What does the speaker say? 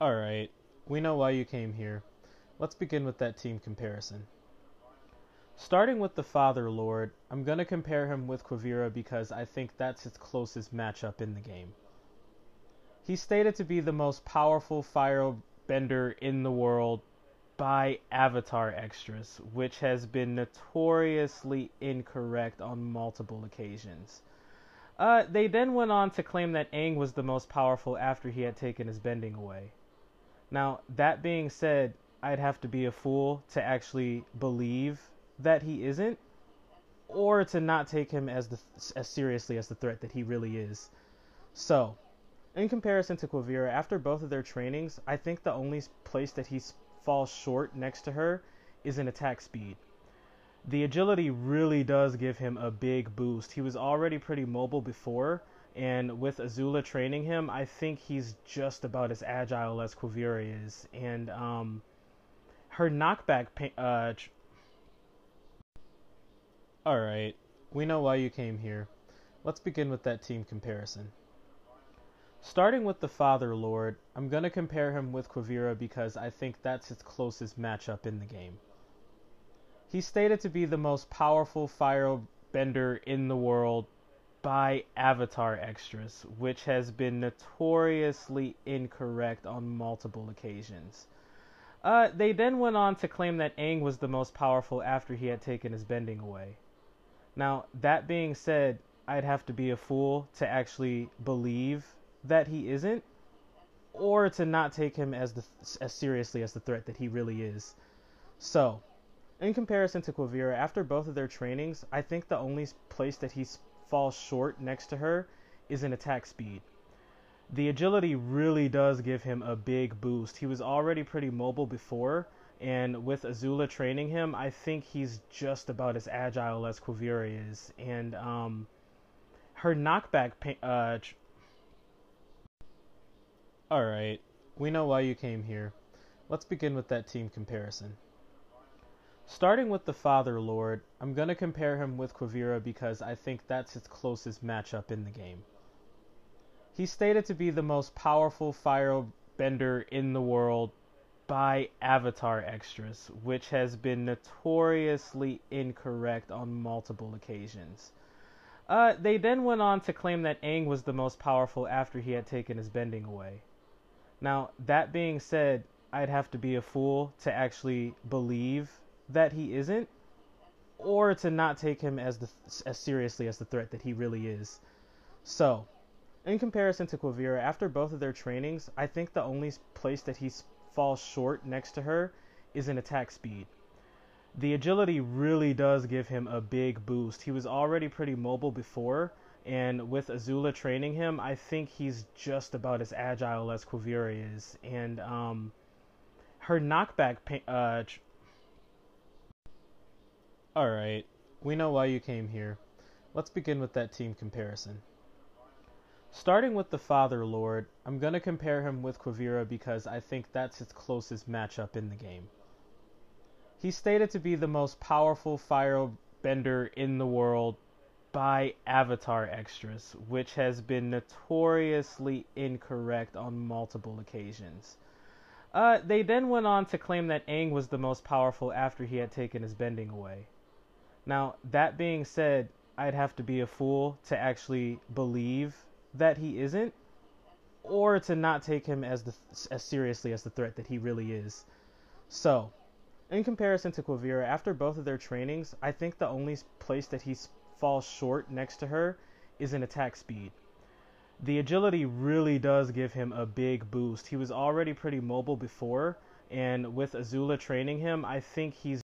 Alright, we know why you came here. Let's begin with that team comparison. Starting with the Fire Lord, I'm going to compare him with Kuvira because I think that's his closest matchup in the game. He's stated to be the most powerful firebender in the world by Avatar Extras, which has been notoriously incorrect on multiple occasions. Uh, they then went on to claim that Aang was the most powerful after he had taken his bending away. Now, that being said, I'd have to be a fool to actually believe that he isn't, or to not take him as the as seriously as the threat that he really is. So, in comparison to Kuvira, after both of their trainings, I think the only place that he falls short next to her is in attack speed. The agility really does give him a big boost. He was already pretty mobile before, and with Azula training him, I think he's just about as agile as Kuvira is. And um, her knockback. Uh, tr- All right, we know why you came here. Let's begin with that team comparison. Starting with the Fire Lord, I'm going to compare him with Kuvira because I think that's his closest matchup in the game. He's stated to be the most powerful firebender in the world by Avatar Extras, which has been notoriously incorrect on multiple occasions. Uh, they then went on to claim that Aang was the most powerful after he had taken his bending away. Now, that being said, I'd have to be a fool to actually believe that he isn't, or to not take him as the as seriously as the threat that he really is. So, in comparison to Kuvira, after both of their trainings, I think the only place that he falls short next to her is in attack speed. The agility really does give him a big boost. He was already pretty mobile before, and with Azula training him, I think he's just about as agile as Kuvira is. And um, her knockback. Uh, tr- Alright, we know why you came here. Let's begin with that team comparison. Starting with the Fire Lord, I'm going to compare him with Kuvira because I think that's his closest matchup in the game. He's stated to be the most powerful firebender in the world by Avatar Extras, which has been notoriously incorrect on multiple occasions. Uh, they then went on to claim that Aang was the most powerful after he had taken his bending away. Now, that being said, I'd have to be a fool to actually believe that he isn't, or to not take him as the as seriously as the threat that he really is. So, in comparison to Kuvira, after both of their trainings, I think the only place that he falls short next to her is in attack speed. The agility really does give him a big boost. He was already pretty mobile before, and with Azula training him, I think he's just about as agile as Kuvira is. And um, her knockback. Uh, Alright, we know why you came here. Let's begin with that team comparison. Starting with the Fire Lord, I'm going to compare him with Kuvira because I think that's his closest matchup in the game. He's stated to be the most powerful firebender in the world by Avatar Extras, which has been notoriously incorrect on multiple occasions. Uh, they then went on to claim that Aang was the most powerful after he had taken his bending away. Now, that being said, I'd have to be a fool to actually believe that he isn't, or to not take him as the as seriously as the threat that he really is. So, in comparison to Kuvira, after both of their trainings, I think the only place that he falls short next to her is in attack speed. The agility really does give him a big boost. He was already pretty mobile before, and with Azula training him, I think he's